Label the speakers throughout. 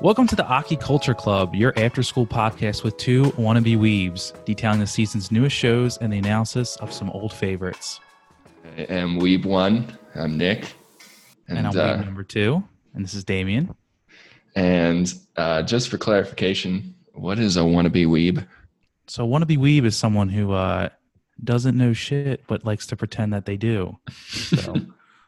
Speaker 1: Welcome to the Aki Culture Club, your after school podcast with two wannabe weebs, detailing the season's newest shows and the analysis of some old favorites.
Speaker 2: I am Weeb One. I'm Nick.
Speaker 1: And, I'm weeb number two, and this is Damien.
Speaker 2: And uh, just for clarification, what is a wannabe weeb?
Speaker 1: So, a wannabe weeb is someone who uh, doesn't know shit but likes to pretend that they do. So,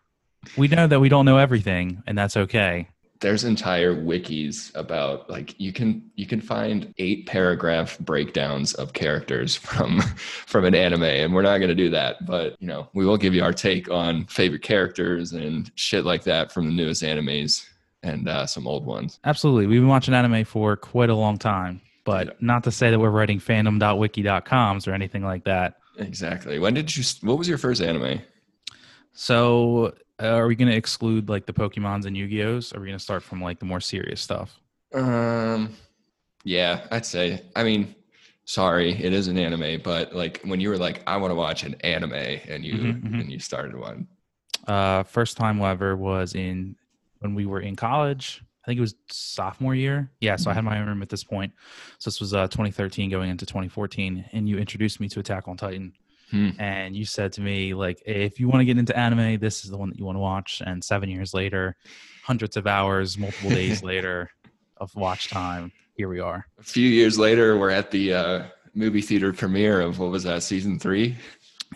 Speaker 1: we know that we don't know everything, and that's okay.
Speaker 2: There's entire wikis about like you can you can find eight paragraph breakdowns of characters from from an anime, and we're not going to do that. But you know, we will give you our take on favorite characters and shit like that from the newest animes and uh, some old ones.
Speaker 1: Absolutely. We've been watching anime for quite a long time, but
Speaker 2: Yeah.
Speaker 1: not to say that we're writing fandom.wiki.coms or anything like that.
Speaker 2: Exactly. When did you? What was your first anime?
Speaker 1: So, uh, are we going to exclude like the Pokemons and Yu Gi Ohs? Are we going to start from like the more serious stuff?
Speaker 2: Um, yeah, I'd say. I mean, sorry, it is an anime, but like when you were like, I want to watch an anime, and you
Speaker 1: Mhm, mhm.
Speaker 2: and you started one.
Speaker 1: Uh, first time ever was in when we were in college. I think it was sophomore year. Yeah, so I had my own room at this point. So this was uh, 2013 going into 2014, and you introduced me to Attack on Titan.
Speaker 2: Hmm.
Speaker 1: And you said to me, like, if you want to get into anime, this is the one that you want to watch. And seven years later, hundreds of hours, multiple days later of watch time, here we are.
Speaker 2: A few years later, we're at the uh, movie theater premiere of what was that season three?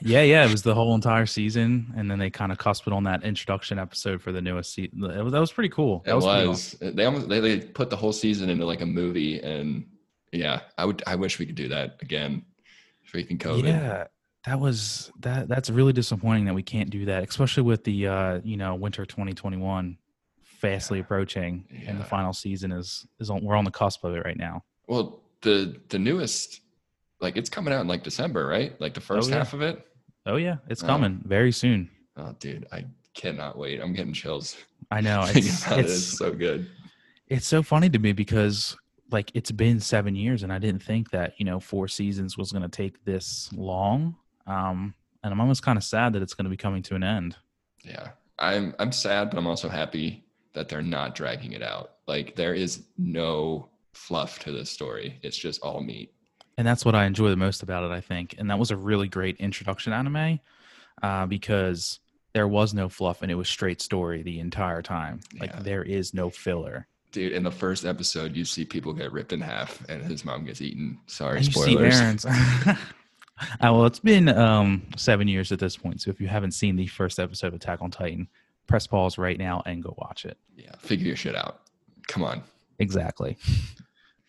Speaker 1: Yeah, yeah, it was the whole entire season, and then they kind of cusped on that introduction episode for the newest season. That was, that was pretty cool. That
Speaker 2: It
Speaker 1: pretty
Speaker 2: was. They almost they, they put the whole season into like a movie, and yeah, I would. I wish we could do that again. Freaking COVID.
Speaker 1: Yeah, that was that. That's really disappointing that we can't do that, especially with the uh, you know winter 2021 fastly approaching, and the final season is is on. We're on the cusp of it right now.
Speaker 2: Well, the the newest, like it's coming out in like December, right? Like the first
Speaker 1: yeah.
Speaker 2: half of it.
Speaker 1: Oh yeah, it's
Speaker 2: Oh.
Speaker 1: coming very soon.
Speaker 2: Oh, dude, I cannot wait. I'm getting chills.
Speaker 1: I know it's
Speaker 2: it.
Speaker 1: it's,
Speaker 2: It's so good.
Speaker 1: it's so funny to me because like it's been seven years and I didn't think that you know four seasons was going to take this long. Um, and I'm almost kind of sad that it's going to be coming to an end.
Speaker 2: Yeah, I'm I'm sad, but I'm also happy that they're not dragging it out. Like there is no fluff to this story. It's just all meat.
Speaker 1: and that's what I enjoy the most about it, I think. And that was a really great introduction anime uh, because there was no fluff and it was straight story the entire time. Like
Speaker 2: Yeah.
Speaker 1: there is no filler.
Speaker 2: Dude, in the first episode, you see people get ripped in half, and his mom gets eaten. Sorry,
Speaker 1: And you see
Speaker 2: spoilers.
Speaker 1: Uh, well, it's been um, seven years at this point. So if you haven't seen the first episode of Attack on Titan, press pause right now and go watch it.
Speaker 2: Yeah, figure your shit out. Come on.
Speaker 1: Exactly.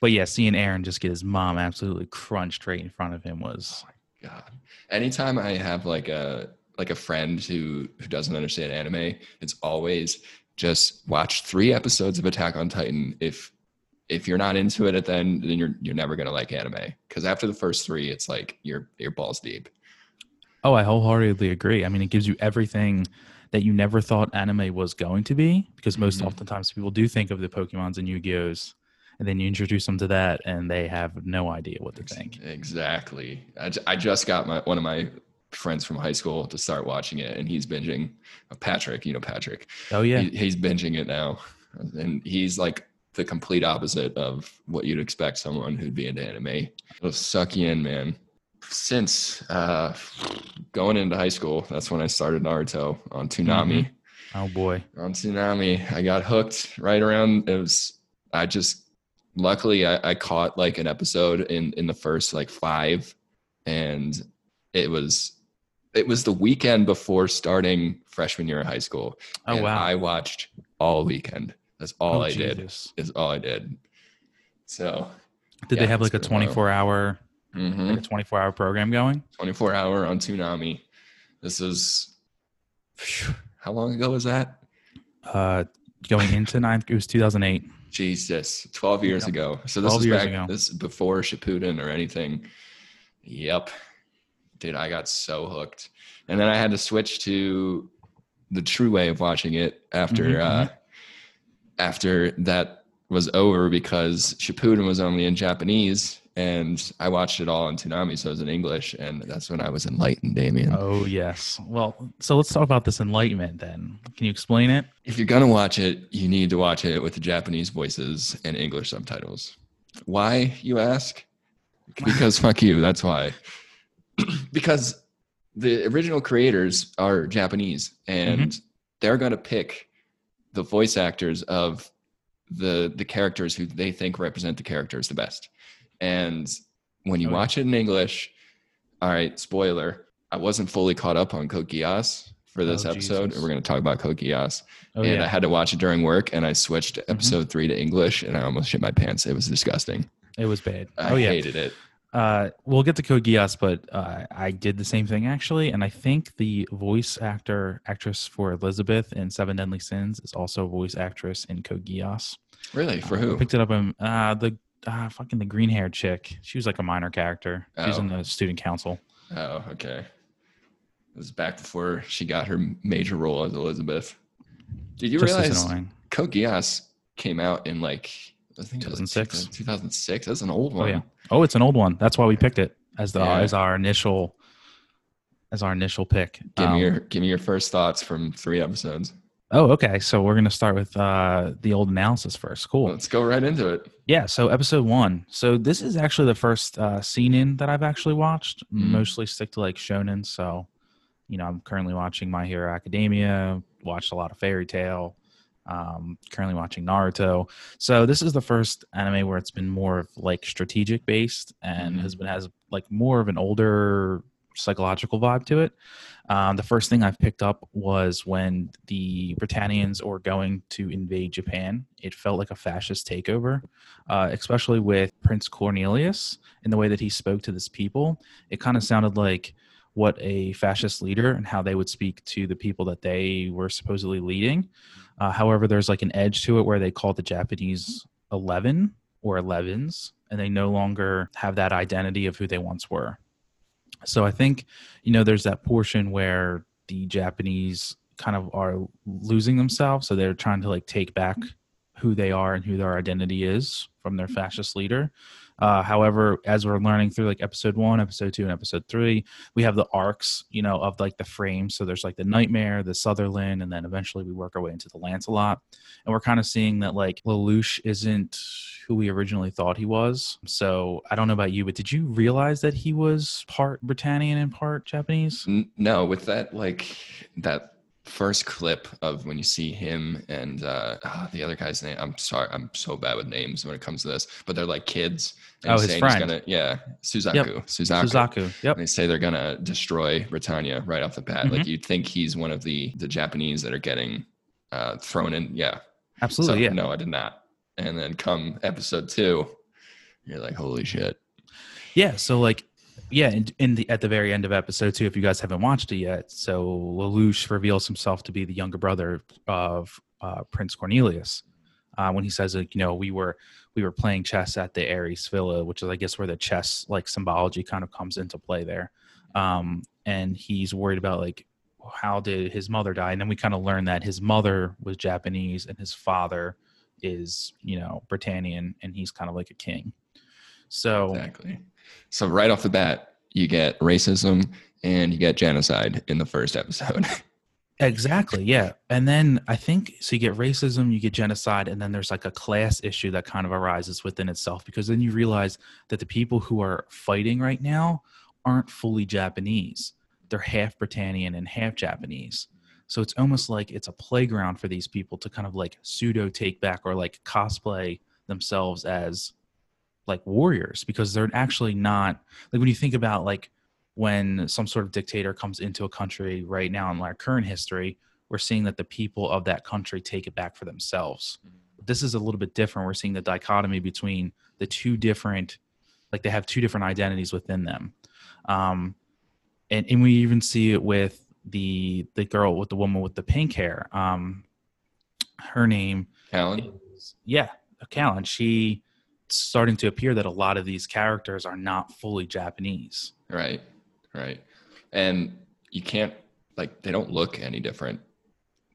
Speaker 1: But yeah, seeing Eren just get his mom absolutely crunched right in front of him was my
Speaker 2: God. Anytime I have like a like a friend who who doesn't understand anime, it's always just watch three episodes of Attack on Titan. If if you're not into it, at then then you're you're never gonna like anime. Because after the first three, it's like you're you're balls deep.
Speaker 1: Oh, I wholeheartedly agree. I mean, it gives you everything that you never thought anime was going to be, because most
Speaker 2: Mhm.
Speaker 1: oftentimes people do think of the Pokemons and Yu-Gi-Ohs, and then you introduce them to that, and they have no idea what to think.
Speaker 2: Exactly. I, I just got my one of my friends from high school to start watching it, and he's binging. Uh, Patrick, you know Patrick.
Speaker 1: Oh yeah,
Speaker 2: He, he's binging it now, and he's like the complete opposite of what you'd expect someone who'd be into anime. It'll suck you in, man. Since uh, going into high school, that's when I started Naruto on Toonami.
Speaker 1: oh boy,
Speaker 2: On Toonami, I got hooked right around. It was I just luckily I, I caught like an episode in in the first like five, and it was it was the weekend before starting freshman year of high school.
Speaker 1: oh
Speaker 2: And
Speaker 1: wow,
Speaker 2: I watched all weekend. That's all
Speaker 1: Oh,
Speaker 2: I did.
Speaker 1: Jesus.
Speaker 2: Is all I did. So,
Speaker 1: Did
Speaker 2: yeah,
Speaker 1: they have like a
Speaker 2: it's been a while.
Speaker 1: 24 hour,
Speaker 2: mhm,
Speaker 1: like a 24 hour program going?
Speaker 2: 24 hour on Toonami. This is phew, how long ago was that?
Speaker 1: Uh, going into ninth, it was 2008.
Speaker 2: Jesus, 12 years
Speaker 1: Yep.
Speaker 2: ago. So this
Speaker 1: 12
Speaker 2: is back.
Speaker 1: ago.
Speaker 2: This is before Shippuden or anything. Yep, dude, I got so hooked, and then I had to switch to the true way of watching it after
Speaker 1: Mhm,
Speaker 2: uh, after that was over because Shippuden was only in Japanese, and I watched it all in Toonami, so it was in English, and that's when I was enlightened, Damien.
Speaker 1: Oh yes. Well, so let's talk about this enlightenment then. Can you explain it?
Speaker 2: If you're gonna watch it, you need to watch it with the Japanese voices and English subtitles. Why, you ask? Because fuck you. That's why. because the original creators are Japanese, and mm-hmm. they're gonna pick the voice actors of the the characters who they think represent the characters the best. And when you
Speaker 1: Oh, yeah.
Speaker 2: watch it in English, all right, spoiler, I wasn't fully caught up on Code Geass for this
Speaker 1: Oh,
Speaker 2: episode.
Speaker 1: Jesus.
Speaker 2: We're going to talk about Code Geass.
Speaker 1: Oh
Speaker 2: and I
Speaker 1: yeah. Mm-hmm.
Speaker 2: had to watch it during work and I switched episode three to English and I almost shit my pants. It was disgusting.
Speaker 1: It was bad.
Speaker 2: I
Speaker 1: oh yeah.
Speaker 2: hated it.
Speaker 1: Uh, we'll get to Code Geass, but uh, I did the same thing actually, and I think the voice actor actress for Elizabeth in Seven Deadly Sins is also a voice actress in Code Geass.
Speaker 2: Really? For
Speaker 1: I
Speaker 2: who?
Speaker 1: picked it up in uh, the uh, fucking the green haired chick. She was like a minor character. She's
Speaker 2: Oh.
Speaker 1: in the student council.
Speaker 2: Oh, okay. It was back before she got her major role as Elizabeth. Did you
Speaker 1: Just
Speaker 2: realize. Code Geass came out in like, I think it
Speaker 1: 2006?
Speaker 2: 2006. That's an old
Speaker 1: Oh
Speaker 2: one.
Speaker 1: yeah. Oh, it's an old one. That's why we picked it as the
Speaker 2: Yeah.
Speaker 1: as our initial as our initial pick.
Speaker 2: Give
Speaker 1: Um,
Speaker 2: me your give me your first thoughts from three episodes.
Speaker 1: oh, okay. So we're gonna start with uh, the old analysis first. Cool.
Speaker 2: Let's go right into it.
Speaker 1: Yeah, so episode one. So this is actually the first uh, scene in that I've actually watched.
Speaker 2: Mhm.
Speaker 1: Mostly stick to like shonen. So, you know, I'm currently watching My Hero Academia. Watched a lot of Fairy Tail. Um, currently watching Naruto. So this is the first anime where it's been more of like strategic based and
Speaker 2: Mhm.
Speaker 1: has been has like more of an older psychological vibe to it. Um, the first thing I've picked up was when the Britannians were going to invade Japan. It felt like a fascist takeover, uh, especially with Prince Cornelius and the way that he spoke to this people. It kind of sounded like what a fascist leader and how they would speak to the people that they were supposedly leading. Uh, however, there's like an edge to it where they call the Japanese 11 or 11s, and they no longer have that identity of who they once were. So I think, you know, there's that portion where the Japanese kind of are losing themselves. So they're trying to like take back who they are and who their identity is from their fascist leader. Uh, however, as we're learning through like episode one, episode two, and episode three, we have the arcs, you know, of like the frame. So there's like the Knightmare, the Sutherland, and then eventually we work our way into the Lancelot. And we're kind of seeing that like Lelouch isn't who we originally thought he was. So I don't know about you, but did you realize that he was part Britannian and part Japanese?
Speaker 2: No, with that like that first clip of when you see him and uh ah, the other guy's name. I'm sorry, I'm so bad with names when it comes to this, but they're like kids. and
Speaker 1: Oh, his
Speaker 2: saying he's
Speaker 1: friend.
Speaker 2: Gonna, yeah, Suzaku.
Speaker 1: Yep.
Speaker 2: Suzaku.
Speaker 1: Suzaku. Yep.
Speaker 2: And they say they're gonna destroy Britannia right off the bat.
Speaker 1: Mm-hmm.
Speaker 2: Like you'd think he's one of the the Japanese that are getting uh thrown in. Yeah.
Speaker 1: Absolutely.
Speaker 2: So,
Speaker 1: yeah.
Speaker 2: No, I did not. And then come episode two, you're like, holy shit.
Speaker 1: Yeah, so like, yeah, in, in the at the very end of episode two, if you guys haven't watched it yet, so Lelouch reveals himself to be the younger brother of uh, Prince Cornelius. Uh, when he says, like, you know, we were we were playing chess at the Aries Villa, which is, I guess, where the chess like symbology kind of comes into play there. Um, and he's worried about like how did his mother die, and then we kind of learn that his mother was Japanese and his father is, you know, Britannian, and he's kind of like a king. So
Speaker 2: Exactly. So right off the bat, you get racism and you get genocide in the first episode.
Speaker 1: Exactly. Yeah. And then I think so you get racism, you get genocide, and then there's like a class issue that kind of arises within itself because then you realize that the people who are fighting right now aren't fully Japanese. They're half Britannian and half Japanese. So it's almost like it's a playground for these people to kind of like pseudo take back or like cosplay themselves as like warriors because they're actually not like when you think about like when some sort of dictator comes into a country right now in our current history, we're seeing that the people of that country take it back for themselves. This is a little bit different. We're seeing the dichotomy between the two different, like they have two different identities within them. Um, and, and we even see it with the the girl with the woman with the pink hair. Um, her name
Speaker 2: Kallen?
Speaker 1: is yeah, Kallen. She starting to appear that a lot of these characters are not fully Japanese.
Speaker 2: Right. Right. And you can't like they don't look any different.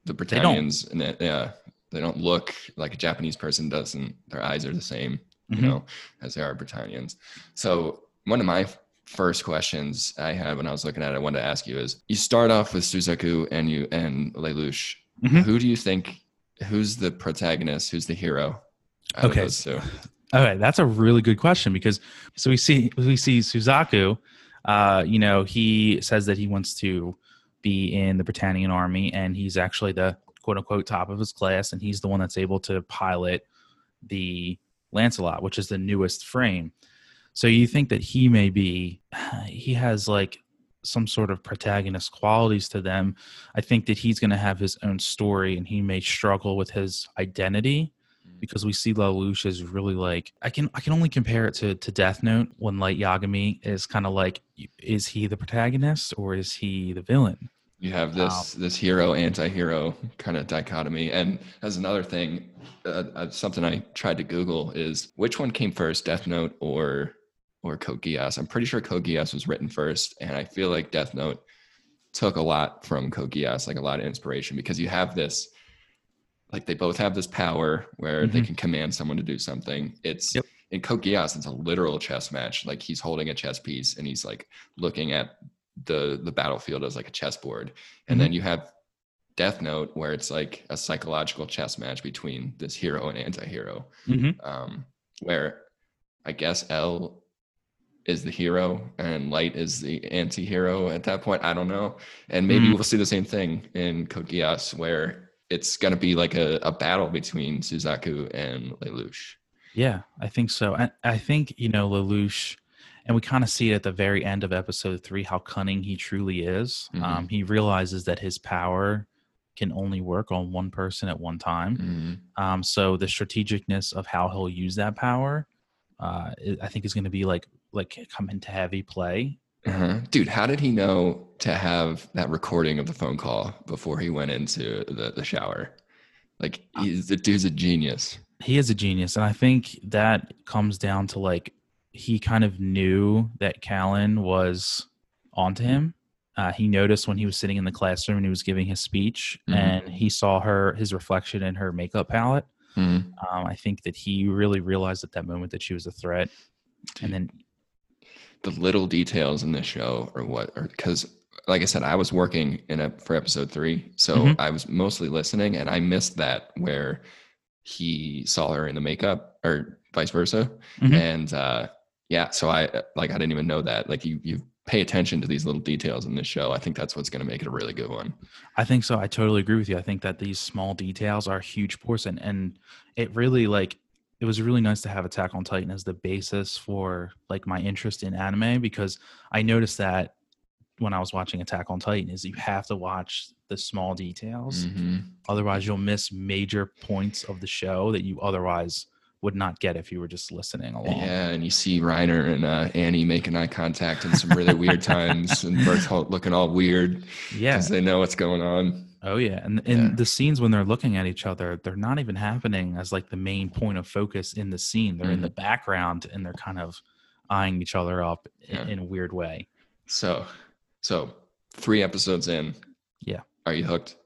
Speaker 2: The. Britannians and yeah, they don't look like a Japanese person doesn't. Their eyes are the same. you
Speaker 1: Mhm.
Speaker 2: know, as they are Britannians. So one of my first questions I had when I was looking at it, I wanted to ask you is: you start off with Suzaku and you and Lelouch.
Speaker 1: Mhm.
Speaker 2: Who do you think? Who's the protagonist? Who's the hero?
Speaker 1: Okay,
Speaker 2: two?
Speaker 1: Okay, that's a really good question because so we see we see Suzaku. Uh, you know, he says that he wants to be in the Britannian army, and he's actually the quote unquote top of his class, and he's the one that's able to pilot the Lancelot, which is the newest frame. So you think that he may be, he has like some sort of protagonist qualities to them. I think that he's going to have his own story, and he may struggle with his identity because we see Lelouch is really like I can I can only compare it to to Death Note when Light Yagami is kind of like is he the protagonist or is he the villain?
Speaker 2: You have this this hero anti-hero kind of dichotomy, and as another thing, uh, uh, something I tried to Google is which one came first, Death Note or or Code Geass? I'm pretty sure Code Geass was written first, and I feel like Death Note took a lot from Code Geass, like a lot of inspiration, because you have this, like they both have this power where they
Speaker 1: Mhm.
Speaker 2: can command someone to do something. It's
Speaker 1: Yep.
Speaker 2: in Code Geass, it's a literal chess match. Like he's holding a chess piece and he's like looking at the the battlefield as like a chessboard and then you have death note where it's like a psychological chess match between this hero and anti-hero
Speaker 1: Mm-hmm.
Speaker 2: um where i guess l is the hero and light is the anti-hero at that point i don't know and maybe
Speaker 1: Mm.
Speaker 2: we'll see the same thing in code geass where it's going to be like a, a battle between suzaku and lelouch
Speaker 1: Yeah, I think so. I, I think you know Lelouch, and we kind of see it at the very end of episode three how cunning he truly is.
Speaker 2: Mhm.
Speaker 1: Um, he realizes that his power can only work on one person at one time.
Speaker 2: Mhm.
Speaker 1: Um, so the strategicness of how he'll use that power, uh, i- I think is going to be like like come into heavy play.
Speaker 2: Uh-huh. Dude, how did he know to have that recording of the phone call before he went into the, the shower? Like, he's, the dude's a genius.
Speaker 1: He is a genius, and I think that comes down to like he kind of knew that Kallen was onto him. Uh, he noticed when he was sitting in the classroom and he was giving his speech,
Speaker 2: Mhm.
Speaker 1: and he saw her his reflection in her makeup palette.
Speaker 2: Mhm.
Speaker 1: Um, I think that he really realized at that moment that she was a threat, and then
Speaker 2: The little details in this show or what, or because, like I said, I was working in a for episode three, so
Speaker 1: Mhm.
Speaker 2: I was mostly listening, and I missed that where he saw her in the makeup, or vice versa,
Speaker 1: Mhm.
Speaker 2: and uh, yeah, so I like I didn't even know that. Like, you you pay attention to these little details in this show. I think that's what's going to make it a really good one.
Speaker 1: I think so. I totally agree with you. I think that these small details are a huge portion, and it really like it was really nice to have Attack on Titan as the basis for like my interest in anime because I noticed that when I was watching Attack on Titan is you have to watch the small details,
Speaker 2: Mhm.
Speaker 1: otherwise you'll miss major points of the show that you otherwise would not get if you were just listening along.
Speaker 2: Yeah, and you see Reiner and uh, Annie making eye contact in some really weird times, and Bertolt looking all weird
Speaker 1: Yeah.
Speaker 2: because they know what's going on.
Speaker 1: Oh yeah, and and
Speaker 2: Yeah.
Speaker 1: the scenes when they're looking at each other, they're not even happening as like the main point of focus in the scene. They're in the background and they're kind of eyeing each other up
Speaker 2: Yeah.
Speaker 1: in a weird way.
Speaker 2: So, so three episodes in.
Speaker 1: Yeah.
Speaker 2: Are you hooked?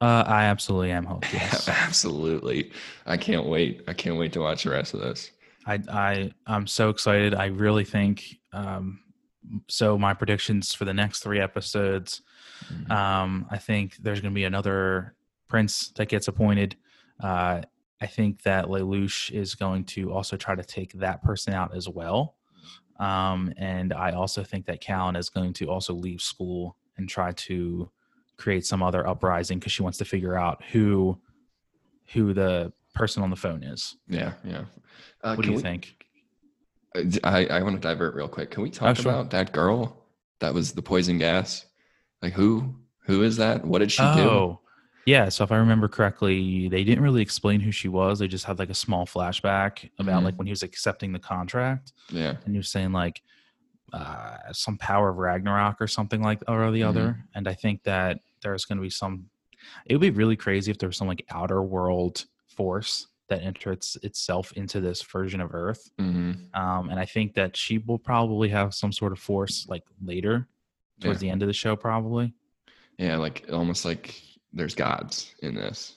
Speaker 1: Uh, I absolutely am hooked. Yes,
Speaker 2: Absolutely. I can't wait. I can't wait to watch the rest of this.
Speaker 1: I I I'm so excited. I really think. Um, so my predictions for the next three episodes.
Speaker 2: Mhm.
Speaker 1: Um, I think there's going to be another prince that gets appointed. Uh, I think that Lelouch is going to also try to take that person out as well. Um, and I also think that Kallen is going to also leave school and try to create some other uprising because she wants to figure out who who the person on the phone is.
Speaker 2: Yeah, yeah. Uh,
Speaker 1: What do you
Speaker 2: we-
Speaker 1: think?
Speaker 2: I, I want to divert real quick. Can we talk
Speaker 1: sure.
Speaker 2: about that girl that was the poison gas? Like who? Who is that? What did she do?
Speaker 1: Oh, yeah. So if I remember correctly, they didn't really explain who she was. They just had like a small flashback about
Speaker 2: Mhm.
Speaker 1: like when he was accepting the contract,
Speaker 2: Yeah.
Speaker 1: and he was saying like uh, some power of Ragnarok or something like or the
Speaker 2: Mhm.
Speaker 1: other. And I think that there's going to be some. It would be really crazy if there was some like outer world force that enters itself into this version of Earth.
Speaker 2: hmm
Speaker 1: Um, and I think that she will probably have some sort of force like later towards
Speaker 2: Yeah.
Speaker 1: the end of the show, probably.
Speaker 2: Yeah, like almost like there's gods in this.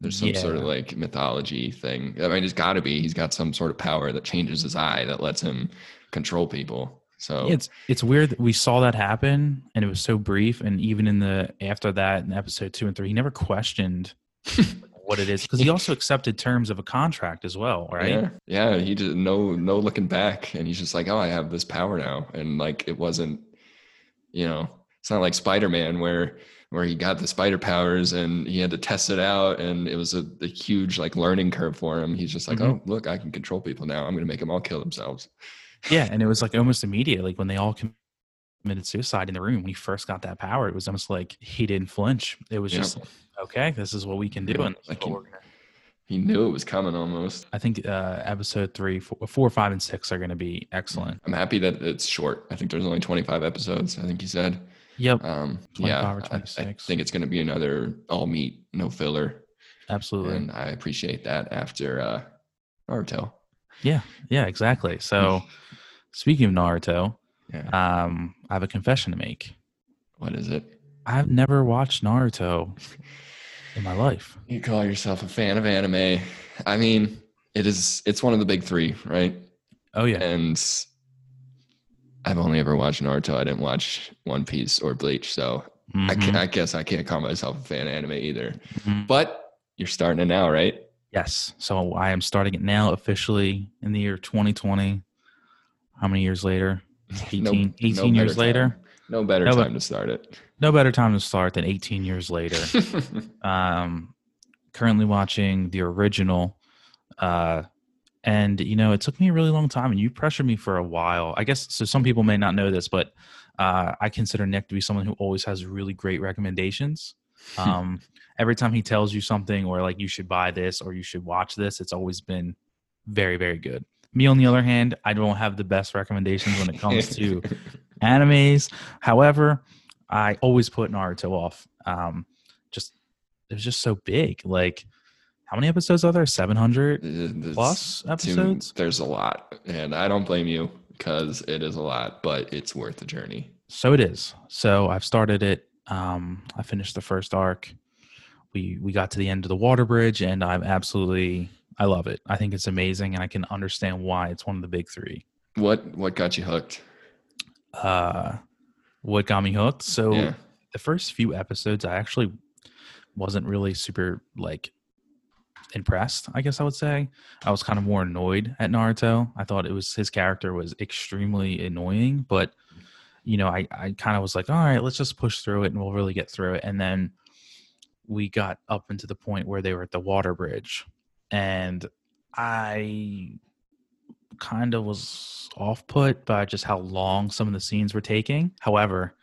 Speaker 2: There's some sort of like mythology thing. I mean, it's got to be. He's got some sort of power that changes his eye that lets him control people. So
Speaker 1: It's it's weird that we saw that happen and it was so brief and even in the after that in episode 2 and 3 he never questioned what it is because he also accepted terms of a contract as well, right?
Speaker 2: Yeah, yeah. He just no no looking back, and he's just like, oh, I have this power now, and like it wasn't, you know, it's not like Spider Man where where he got the spider powers and he had to test it out, and it was a, a huge like learning curve for him. He's just like,
Speaker 1: Mhm.
Speaker 2: oh, look, I can control people now. I'm gonna make them all kill themselves.
Speaker 1: Yeah, and it was like almost immediate like when they all committed suicide in the room when he first got that power it was almost like he didn't flinch. It was
Speaker 2: Yeah.
Speaker 1: just okay, this is what we can do
Speaker 2: Yeah,
Speaker 1: and
Speaker 2: like he- He knew it was coming almost.
Speaker 1: I think uh, episode three, four, four, five, and six are going to be excellent.
Speaker 2: I'm happy that it's short. I think there's only 25 episodes. I think he said.
Speaker 1: Yep,
Speaker 2: Um,
Speaker 1: 25
Speaker 2: yeah,
Speaker 1: or
Speaker 2: I- I, think it's going to be another all meat, no filler,
Speaker 1: absolutely.
Speaker 2: and I appreciate that after uh, Naruto.
Speaker 1: Yeah, yeah, exactly. So, speaking of Naruto,
Speaker 2: Yeah.
Speaker 1: um, I have a confession to make.
Speaker 2: What is it?
Speaker 1: I've never watched Naruto in my life.
Speaker 2: You call yourself a fan of anime. I mean, it is. It's one of the big three, right?
Speaker 1: Oh yeah,
Speaker 2: And I've only ever watched Naruto. I didn't watch One Piece or Bleach, so I,
Speaker 1: Mhm,
Speaker 2: can, I guess I can't call myself a fan of anime either.
Speaker 1: mhm.
Speaker 2: But you're starting it now, right?
Speaker 1: Yes. So I am starting it now officially in the year 2020. How many years later? 18, 18 years later.
Speaker 2: time. No better
Speaker 1: No,
Speaker 2: time to start it.
Speaker 1: No better time to start than 18 years later. um, currently watching the original uh, and you know it took me a really long time and you pressured me for a while i guess so some people may not know this but uh, i consider nick to be someone who always has really great recommendations um, every time he tells you something or like you should buy this or you should watch this it's always been very very good me on the other hand i don't have the best recommendations when it comes to animes. However, I always put Naruto off. Um, just it was just so big. Like, how many episodes are there? Seven hundred plus
Speaker 2: too-
Speaker 1: episodes.
Speaker 2: There's a lot, and I don't blame you because it is a lot, but it's worth the journey.
Speaker 1: So it is. So I've started it. Um, I finished the first arc. We we got to the end of the water bridge, and I'm absolutely I love it. I think it's amazing, and I can understand why it's one of the big three.
Speaker 2: What what got you hooked?
Speaker 1: Uh, what got me hooked? So
Speaker 2: yeah,
Speaker 1: the first few episodes i actually wasn't really super like impressed i guess i would say i was kind of more annoyed at naruto i thought it was his character was extremely annoying but you know i, I kind of was like all right let's just push through it and we'll really get through it and then we got up into the point where they were at the water bridge and i kind of was off put by just how long some of the scenes were taking however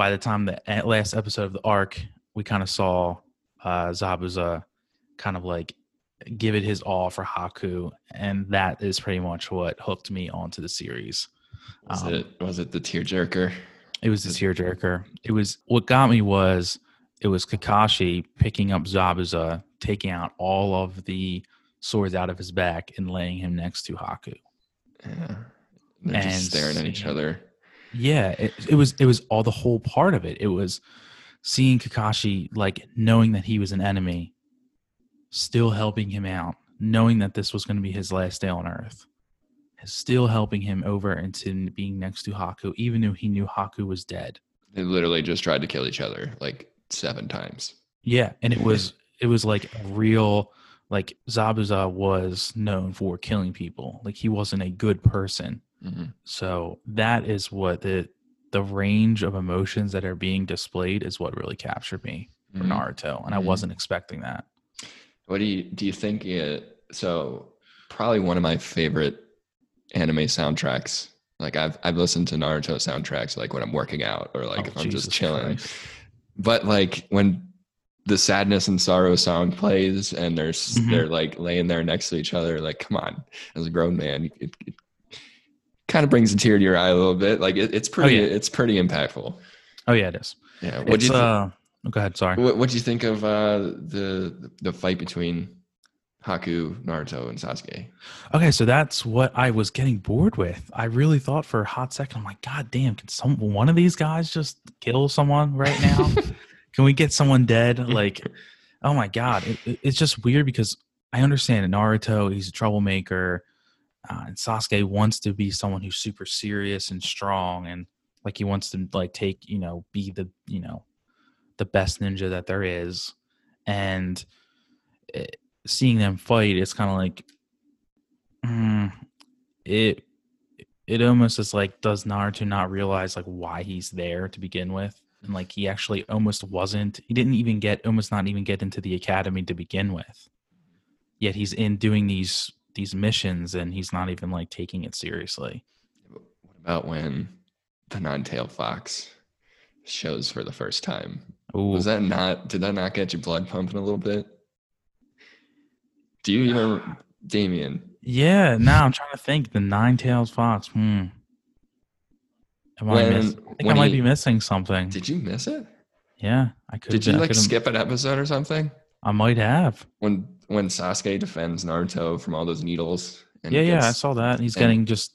Speaker 1: by the time the last episode of the arc, we kind of saw uh, Zabuza kind of like give it his all for Haku, and that is pretty much what hooked me onto the series.
Speaker 2: Was
Speaker 1: Um,
Speaker 2: it was it the tearjerker?
Speaker 1: It was the tearjerker. It was what got me was it was Kakashi picking up Zabuza, taking out all of the swords out of his back, and laying him next to Haku.
Speaker 2: Yeah, they're
Speaker 1: and
Speaker 2: just staring at each other.
Speaker 1: Yeah, it, it was it was all the whole part of it. It was seeing Kakashi like knowing that he was an enemy, still helping him out, knowing that this was going to be his last day on Earth, still helping him over into being next to Haku, even though he knew Haku was dead.
Speaker 2: They literally just tried to kill each other like seven times.
Speaker 1: Yeah, and it was it was like a real like Zabuza was known for killing people. Like he wasn't a good person.
Speaker 2: Mhm.
Speaker 1: So that is what the the range of emotions that are being displayed is what really captured me for
Speaker 2: Mhm.
Speaker 1: Naruto, and I
Speaker 2: Mhm.
Speaker 1: wasn't expecting that.
Speaker 2: What do you do? You think it? So probably one of my favorite anime soundtracks. Like I've I've listened to Naruto soundtracks like when I'm working out or like
Speaker 1: Oh,
Speaker 2: if I'm just chilling.
Speaker 1: Christ.
Speaker 2: But like when the sadness and sorrow song plays and they're s
Speaker 1: Mhm.
Speaker 2: they're like laying there next to each other, like come on, as a grown man, it, it kind of brings a tear to your eye a little bit. Like it, it's pretty
Speaker 1: yeah.
Speaker 2: it's pretty impactful.
Speaker 1: Oh yeah, it is.
Speaker 2: Yeah. What do you thi-
Speaker 1: uh, oh, go ahead. Sorry.
Speaker 2: what what do you think of uh, the the fight between Haku, Naruto, and Sasuke?
Speaker 1: Okay, so that's what I was getting bored with. I really thought for a hot second, I'm like, God damn, can some one of these guys just kill someone right now? can we get someone dead? Like, oh my god, it, it- it's just weird because I understand Naruto, he's a troublemaker, uh, and Sasuke wants to be someone who's super serious and strong, and like he wants to like take you know be the you know the best ninja that there is, and it, seeing them fight, it's kind of like mm, it. It almost is like does Naruto not realize like why he's there to begin with, and like he actually almost wasn't. He didn't even get almost not even get into the academy to begin with. Yet he's in doing these these missions, and he's not even like taking it seriously.
Speaker 2: What about when the nine-tailed fox shows for the first time?
Speaker 1: Ooh,
Speaker 2: Was that not? Did that not get your blood pumping a little bit? Do you even, Damien?
Speaker 1: yeah. Now I'm trying to think. The Nine Tails Fox. Hmm. Am I,
Speaker 2: When-
Speaker 1: miss- I think I might
Speaker 2: he-
Speaker 1: be missing something.
Speaker 2: Did you miss it?
Speaker 1: yeah, I could.
Speaker 2: Did you like skip an episode or something?
Speaker 1: I might have.
Speaker 2: When when Sasuke defends Naruto from all those needles? And
Speaker 1: Yeah, yeah. I saw that. He's
Speaker 2: and-
Speaker 1: getting just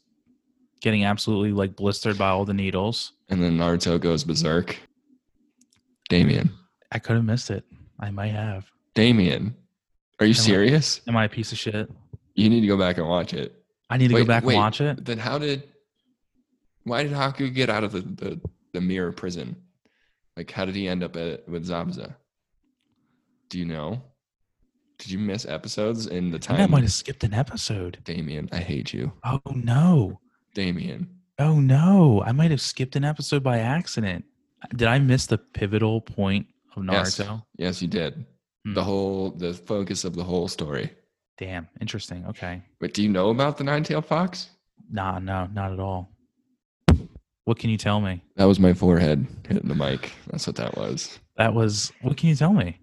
Speaker 1: getting absolutely like blistered by all the needles.
Speaker 2: And then Naruto goes berserk. Damien,
Speaker 1: I could have missed it. I might have.
Speaker 2: Damien, are you
Speaker 1: Am I-
Speaker 2: serious?
Speaker 1: Am I a piece of shit?
Speaker 2: You need to go back and watch it.
Speaker 1: I need to
Speaker 2: Wait,
Speaker 1: go back
Speaker 2: wait.
Speaker 1: and watch it.
Speaker 2: Then how did? Why did Haku get out of the the, the mirror prison? Like, how did he end up at, with Zabuza? Do you know? Did you miss episodes in the
Speaker 1: I think I might have skipped an episode.
Speaker 2: Damien, I hate you,
Speaker 1: Oh no.
Speaker 2: Damien.
Speaker 1: Oh no. I might have skipped an episode by accident. Did I miss the pivotal point of
Speaker 2: Yes.
Speaker 1: Naruto?
Speaker 2: Yes, you did. The
Speaker 1: Hmm.
Speaker 2: whole the focus of the whole story.
Speaker 1: Damn. Interesting. Okay.
Speaker 2: But do you know about the nine-tailed fox?
Speaker 1: Nah, no, not at all. What can you tell me?
Speaker 2: That was my forehead hitting the mic. That's what that was.
Speaker 1: That was what can you tell me?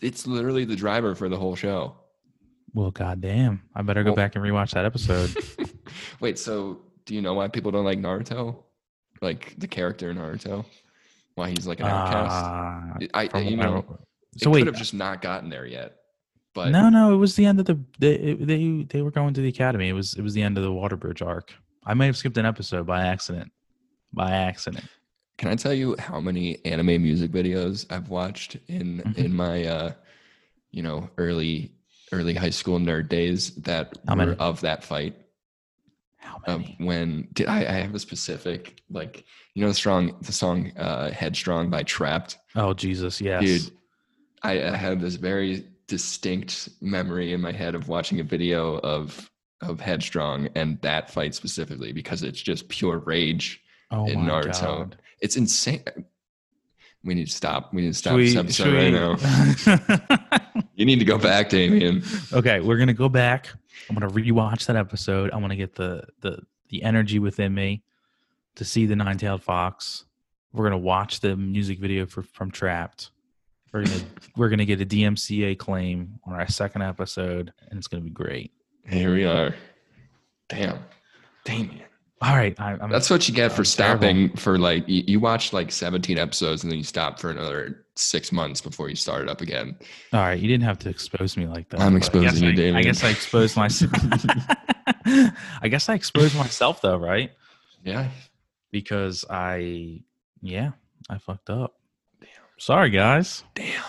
Speaker 2: It's literally the driver for the whole show.
Speaker 1: Well, goddamn. I better go
Speaker 2: Well-
Speaker 1: back and rewatch that episode.
Speaker 2: Wait, so do you know why people don't like Naruto? Like the character Naruto? Why he's like an outcast?
Speaker 1: Ah,
Speaker 2: I,
Speaker 1: from
Speaker 2: you
Speaker 1: I-
Speaker 2: know,
Speaker 1: so
Speaker 2: it
Speaker 1: wait,
Speaker 2: could have just not gotten there yet. But
Speaker 1: no, no, it was the end of the they, they they were going to the academy. It was it was the end of the Waterbridge arc. I might have skipped an episode by accident. By accident.
Speaker 2: can I tell you how many anime music videos I've watched in
Speaker 1: Mhm.
Speaker 2: in my uh, you know early early high school nerd days that
Speaker 1: How
Speaker 2: were
Speaker 1: many?
Speaker 2: of that fight?
Speaker 1: How many?
Speaker 2: when did I, I have a specific like you know the strong the song uh, "Headstrong" by Trapt.
Speaker 1: oh Jesus, yes.
Speaker 2: Dude, I, I have this very distinct memory in my head of watching a video of of Headstrong and that fight specifically because it's just pure rage.
Speaker 1: oh
Speaker 2: in Naruto.
Speaker 1: God.
Speaker 2: It's insane. We need to stop. We need to stop
Speaker 1: Should
Speaker 2: this
Speaker 1: we-
Speaker 2: episode
Speaker 1: should
Speaker 2: right
Speaker 1: we-
Speaker 2: now. You need to go back, Damien.
Speaker 1: okay, we're gonna go back. I'm gonna rewatch that episode. I'm gonna get the the the energy within me to see the nine tailed fox. We're gonna watch the music video for from Trapt. We're gonna we're gonna get a DMCA claim on our second episode, and it's gonna be great.
Speaker 2: Here we are. Damn. Damien.
Speaker 1: All right, I, I'm
Speaker 2: That's what you get for
Speaker 1: I'm terrible.
Speaker 2: stopping for like you, you watch like 17 episodes and then you stop for another six months before you start it up again.
Speaker 1: all right. You didn't have to expose me like that.
Speaker 2: I'm
Speaker 1: but I guess
Speaker 2: exposing you,
Speaker 1: I- I guess I exposed myself. I guess I exposed myself though, right?
Speaker 2: Yeah.
Speaker 1: Because I, yeah, I fucked up. Sorry, guys.
Speaker 2: Damn.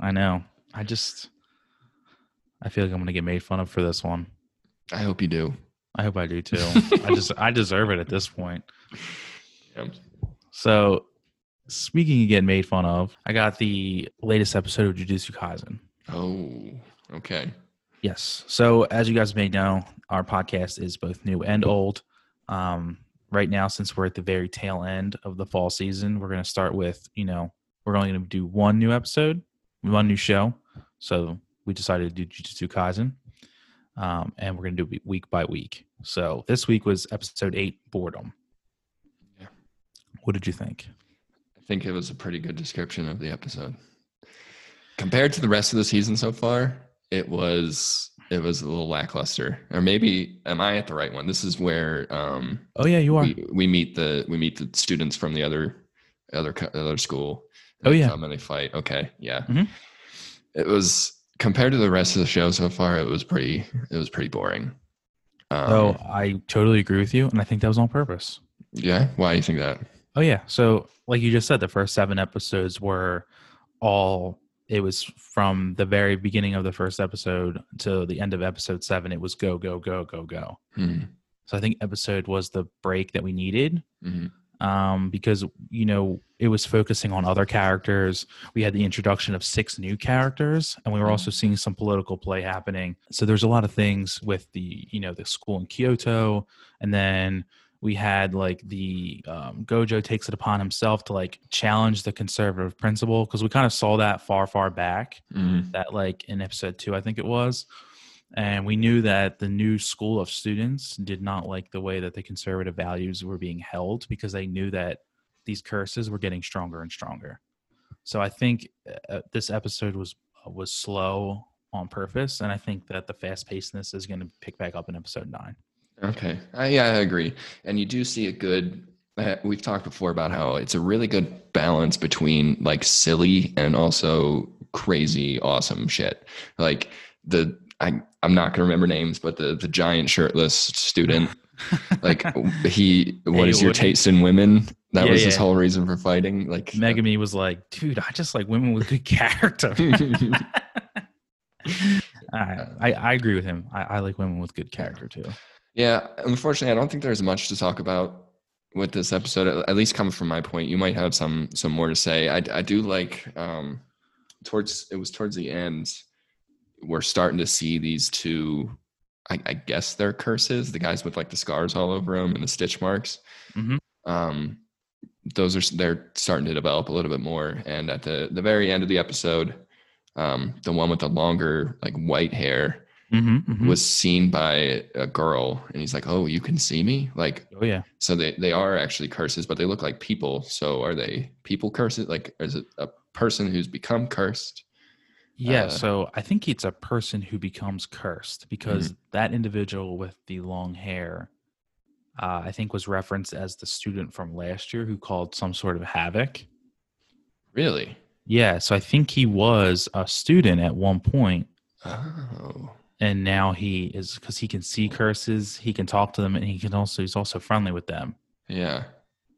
Speaker 1: I know. I just, I feel like I'm gonna get made fun of for this one.
Speaker 2: I hope you do.
Speaker 1: I hope I do too. I just, I deserve it at this point.
Speaker 2: Yeah.
Speaker 1: So, speaking of getting made fun of, I got the latest episode of Jujutsu Kaisen.
Speaker 2: Oh, okay.
Speaker 1: Yes. So, as you guys may know, our podcast is both new and old. Um, right now, since we're at the very tail end of the fall season, we're going to start with, you know, we're only going to do one new episode, one new show. So, we decided to do Jujutsu Kaisen. Um, and we're going to do it week by week. So, this week was episode eight, Boredom.
Speaker 2: Yeah.
Speaker 1: What did you think?
Speaker 2: I think it was a pretty good description of the episode. Compared to the rest of the season so far, it was it was a little lackluster. Or maybe am I at the right one? This is where um
Speaker 1: Oh, yeah, you are.
Speaker 2: we, we meet the we meet the students from the other other other school.
Speaker 1: Oh, yeah.
Speaker 2: and they fight. Okay, yeah.
Speaker 1: Mhm.
Speaker 2: It was compared to the rest of the show so far. It was pretty. It was pretty boring. Um,
Speaker 1: Oh, I totally agree with you. And I think that was on purpose.
Speaker 2: yeah. Why do you think that?
Speaker 1: Oh yeah. So like you just said, the first seven episodes were all it was from the very beginning of the first episode to the end of episode seven. It was go go go go go.
Speaker 2: Mhm.
Speaker 1: So I think episode was the break that we needed
Speaker 2: Mhm.
Speaker 1: Um, because you know it was focusing on other characters. We had the introduction of six new characters, and we were also seeing some political play happening. So there's a lot of things with the you know the school in Kyoto, and then we had like the um, Gojo takes it upon himself to like challenge the conservative principle because we kind of saw that far far back
Speaker 2: Mhm.
Speaker 1: that like in episode two, I think it was. And we knew that the new school of students did not like the way that the conservative values were being held because they knew that these curses were getting stronger and stronger. So I think uh, this episode was was slow on purpose, and I think that the fast pacedness is going to pick back up in episode nine.
Speaker 2: Okay. I, yeah, I agree. And you do see a good. Uh, we've talked before about how it's a really good balance between like silly and also crazy awesome shit. Like the I I'm not gonna remember names, but the the giant shirtless student. Like he, what is your taste in women? That
Speaker 1: Yeah,
Speaker 2: was his whole reason for fighting. Like
Speaker 1: Megami was like, "Dude, I just like women with good character." I, I I agree with him. I, I like women with good character too.
Speaker 2: Yeah, unfortunately, I don't think there's much to talk about with this episode. At- At least coming from my point, you might have some some more to say. I I do like um towards it was towards the end. We're starting to see these two. I, I guess they're curses. The guys with like the scars all over them and the stitch marks.
Speaker 1: Mhm.
Speaker 2: Um, those are they're starting to develop a little bit more. And at the the very end of the episode, um, the one with the longer like white hair
Speaker 1: Mm-hmm,
Speaker 2: was seen by a girl and he's like oh you can see me like
Speaker 1: oh yeah.
Speaker 2: so they, they are actually curses but they look like people so are they people curses like is it a person who's become cursed
Speaker 1: Yeah,
Speaker 2: Uh,
Speaker 1: so I think it's a person who becomes cursed because
Speaker 2: Mm-hmm.
Speaker 1: that individual with the long hair, uh, I think, was referenced as the student from last year who called some sort of havoc.
Speaker 2: really
Speaker 1: Yeah, so I think he was a student at one point,
Speaker 2: oh
Speaker 1: and now he is because he can see curses, he can talk to them, and he can also he's also friendly with them.
Speaker 2: yeah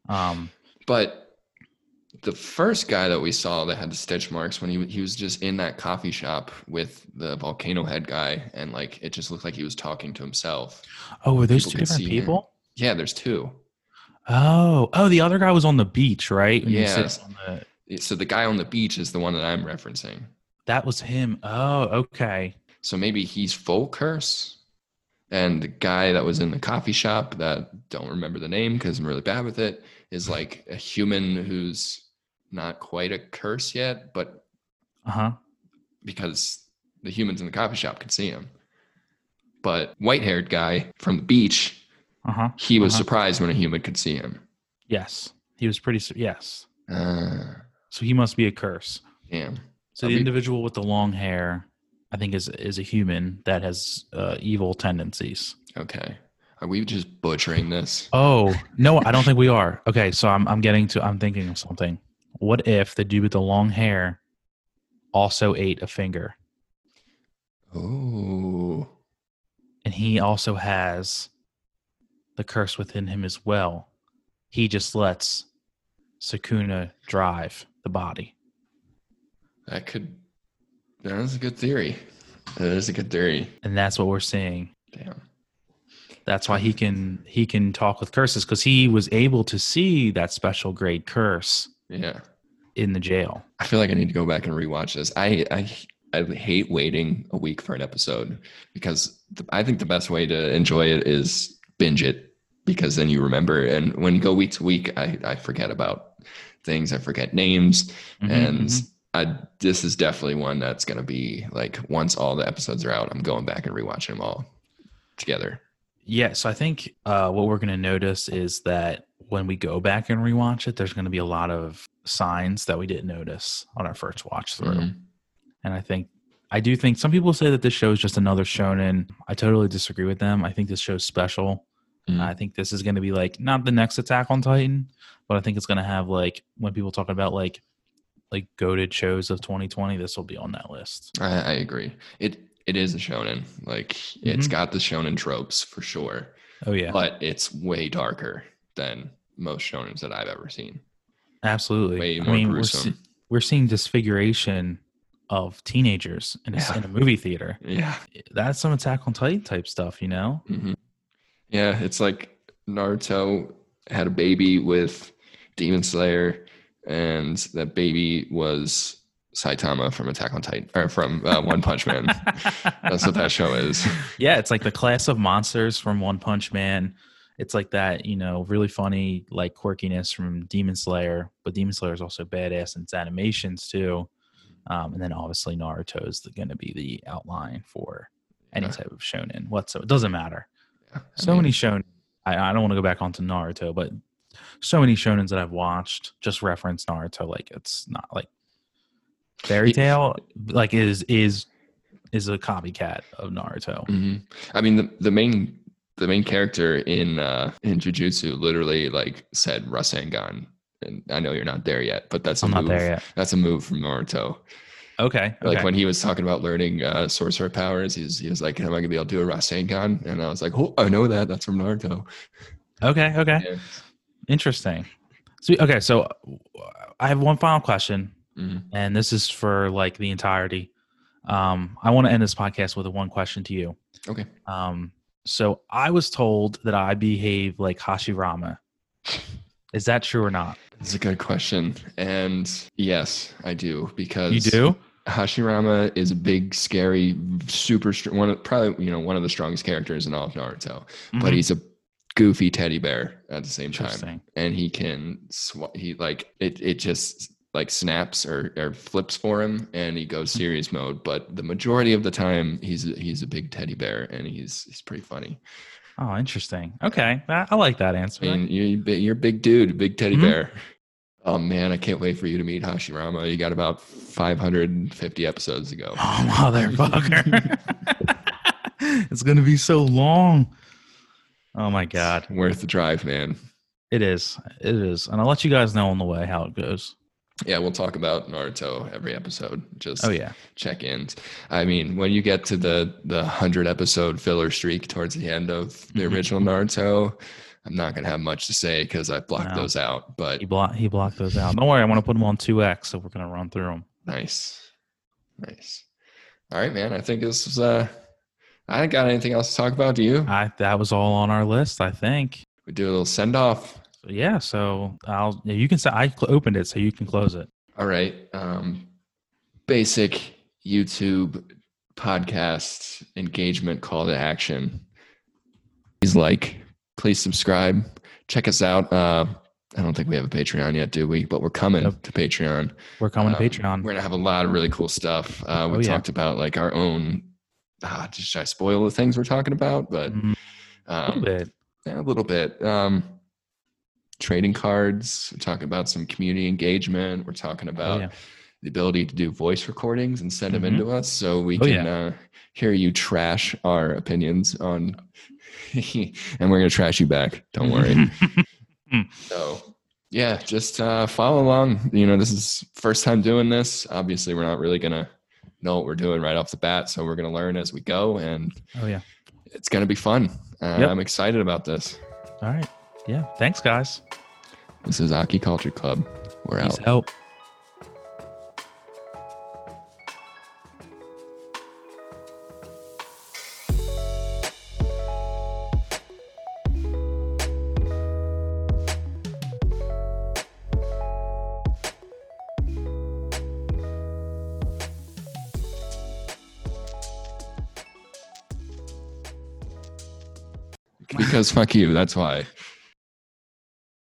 Speaker 1: Um,
Speaker 2: but the first guy that we saw that had the stitch marks when he he was just in that coffee shop with the volcano head guy and like it just looked like he was talking to himself
Speaker 1: oh, were those
Speaker 2: People
Speaker 1: two different
Speaker 2: see him.
Speaker 1: people?
Speaker 2: yeah there's two
Speaker 1: Oh, oh, the other guy was on the beach, right? When
Speaker 2: Yes.
Speaker 1: the-
Speaker 2: so the guy on the beach is the one that i'm referencing
Speaker 1: that was him. Oh, okay.
Speaker 2: So maybe he's full curse. And the guy that was in the coffee shop that don't remember the name because I'm really bad with it is like a human who's not quite a curse yet, but
Speaker 1: Uh huh.
Speaker 2: because the humans in the coffee shop could see him. But white haired guy from the beach,
Speaker 1: Uh huh.
Speaker 2: he was
Speaker 1: Uh-huh.
Speaker 2: surprised when a human could see him.
Speaker 1: Yes, he was pretty. su- Yes,
Speaker 2: Uh,
Speaker 1: so he must be a curse.
Speaker 2: damn.
Speaker 1: So
Speaker 2: Are
Speaker 1: the
Speaker 2: we-
Speaker 1: individual with the long hair, I think, is is a human that has uh, evil tendencies.
Speaker 2: Okay. Are we just butchering this?
Speaker 1: Oh no, I don't think we are. Okay, so I'm I'm getting to. I'm thinking of something. What if the dude with the long hair also ate a finger,
Speaker 2: Oh.
Speaker 1: and he also has the curse within him as well? He just lets Sukuna drive the body.
Speaker 2: That could. That's a good theory. That is a good theory.
Speaker 1: and that's what we're seeing.
Speaker 2: Damn.
Speaker 1: That's why he can he can talk with curses because he was able to see that special grade curse
Speaker 2: Yeah.
Speaker 1: in the jail.
Speaker 2: I feel like I need to go back and rewatch this. I I I hate waiting a week for an episode because the, I think the best way to enjoy it is binge it because then you remember. And when you go week to week, I I forget about things. I forget names,
Speaker 1: Mhm,
Speaker 2: and
Speaker 1: mhm.
Speaker 2: I this is definitely one that's gonna be like once all the episodes are out, I'm going back and rewatching them all together.
Speaker 1: yeah, so I think uh, what we're going to notice is that when we go back and rewatch it, there's going to be a lot of signs that we didn't notice on our first watch through.
Speaker 2: Mhm.
Speaker 1: And I think I do think some people say that this show is just another shonen. I totally disagree with them. I think this show's special.
Speaker 2: Mhm.
Speaker 1: I think this is going to be like not the next Attack on Titan, but I think it's going to have like when people talk about like like goaded shows of 2020, this will be on that list.
Speaker 2: I, I agree. It it is a shonen. Like it's
Speaker 1: Mhm.
Speaker 2: got the shonen tropes for sure.
Speaker 1: Oh yeah,
Speaker 2: but it's way darker than most shonens that I've ever seen.
Speaker 1: absolutely.
Speaker 2: Way
Speaker 1: I
Speaker 2: more
Speaker 1: mean, we're,
Speaker 2: gruesome.
Speaker 1: we're seeing disfiguration of teenagers in a,
Speaker 2: Yeah.
Speaker 1: in a movie theater.
Speaker 2: Yeah.
Speaker 1: That's some Attack on Titan type stuff, you know?
Speaker 2: hmm Yeah, it's like Naruto had a baby with Demon Slayer, and that baby was Saitama from Attack on Titan or from uh, One Punch Man. That's what that show is.
Speaker 1: yeah, it's like the class of monsters from One Punch Man. It's like that, you know, really funny, like quirkiness from Demon Slayer, but Demon Slayer is also badass in its animations too. Um, and then obviously Naruto is going to be the outline for any
Speaker 2: Yeah.
Speaker 1: type of shonen. What so it doesn't matter.
Speaker 2: I
Speaker 1: So
Speaker 2: mean,
Speaker 1: many shonen. I, I don't want to go back onto Naruto, but so many shonens that I've watched just reference Naruto. Like it's not like Fairy Tail. Like is is is a copycat of Naruto.
Speaker 2: mhm. I mean, the, the main the main character in uh, in Jujutsu literally like said Rasengan, and I know you're not there yet, but that's a
Speaker 1: I'm not
Speaker 2: move.
Speaker 1: there yet.
Speaker 2: That's a move from Naruto.
Speaker 1: Okay.
Speaker 2: Like
Speaker 1: okay.
Speaker 2: when he was talking about learning uh, sorcerer powers, he's he was like, "Am I gonna be able to do a Rasengan?" And I was like, "Oh, I know that. That's from Naruto."
Speaker 1: okay. Okay.
Speaker 2: Yeah.
Speaker 1: Interesting. So okay, so I have one final question,
Speaker 2: Mhm.
Speaker 1: and this is for like the entirety. Um, I want to end this podcast with a one question to you.
Speaker 2: Okay.
Speaker 1: Um, so I was told that I behave like Hashirama. Is that true or not?
Speaker 2: That's a good question. And yes, I do because
Speaker 1: You do?
Speaker 2: Hashirama is a big, scary, super str- one of probably you know one of the strongest characters in all of Naruto. But
Speaker 1: Mhm.
Speaker 2: he's a goofy teddy bear at the same time, and he can sw- he like it. It just like snaps or, or flips for him, and he goes
Speaker 1: Mm-hmm.
Speaker 2: serious mode. But the majority of the time, he's a, he's a big teddy bear, and he's he's pretty funny.
Speaker 1: Oh, interesting. Okay, I, I like that answer.
Speaker 2: I mean, you, you're a big dude, big teddy
Speaker 1: Mhm.
Speaker 2: bear. Oh man, I can't wait for you to meet Hashirama. You got about 550 episodes to go.
Speaker 1: Oh, motherfucker. it's going to be so long. Oh, my God.
Speaker 2: Worth the drive, man.
Speaker 1: It is. It is. And I'll let you guys know on the way how it goes.
Speaker 2: Yeah, we'll talk about Naruto every episode. Just
Speaker 1: Oh, yeah.
Speaker 2: check ins. I mean, when you get to the the hundred episode filler streak towards the end of the
Speaker 1: Mhm.
Speaker 2: original Naruto, I'm not gonna have much to say because I blocked
Speaker 1: No.
Speaker 2: those out. But
Speaker 1: He, block, he blocked those out. Don't worry. I want to put them on 2X, so we're going to run through them.
Speaker 2: nice, nice. All right, man. I think this was. Uh, I ain't got anything else to talk about. Do you?
Speaker 1: I, that was all on our list, I think.
Speaker 2: We do a little send off.
Speaker 1: Yeah. So I'll, you can say, I opened it, so you can close it.
Speaker 2: All right. Um, basic YouTube podcast engagement call to action. Please like, please subscribe, check us out. Uh, I don't think we have a Patreon yet, do we? But we're coming
Speaker 1: Nope.
Speaker 2: to Patreon.
Speaker 1: We're coming
Speaker 2: Um,
Speaker 1: to Patreon.
Speaker 2: We're gonna have a lot of really cool stuff. Uh, we
Speaker 1: Oh, yeah.
Speaker 2: talked about like our own. Ah, just should I spoil the things we're talking about? But
Speaker 1: Mm, a little
Speaker 2: um,
Speaker 1: bit.
Speaker 2: yeah, a little bit. Um, trading cards. We're talking about some community engagement. We're talking
Speaker 1: Oh,
Speaker 2: about
Speaker 1: yeah.
Speaker 2: the ability to do voice recordings and send them
Speaker 1: Mhm.
Speaker 2: into us so we
Speaker 1: Oh,
Speaker 2: can
Speaker 1: yeah.
Speaker 2: uh, hear you trash our opinions on and we're going to trash you back don't worry so yeah just uh, follow along you know this is first time doing this obviously we're not really going to know what we're doing right off the bat so we're going to learn as we go and
Speaker 1: oh, yeah.
Speaker 2: it's going to be fun uh,
Speaker 1: Yep.
Speaker 2: i'm excited about this
Speaker 1: All right. Yeah. Thanks, guys.
Speaker 2: this is aki culture club we're
Speaker 1: Peace
Speaker 2: out
Speaker 1: out.
Speaker 2: Fuck you that's why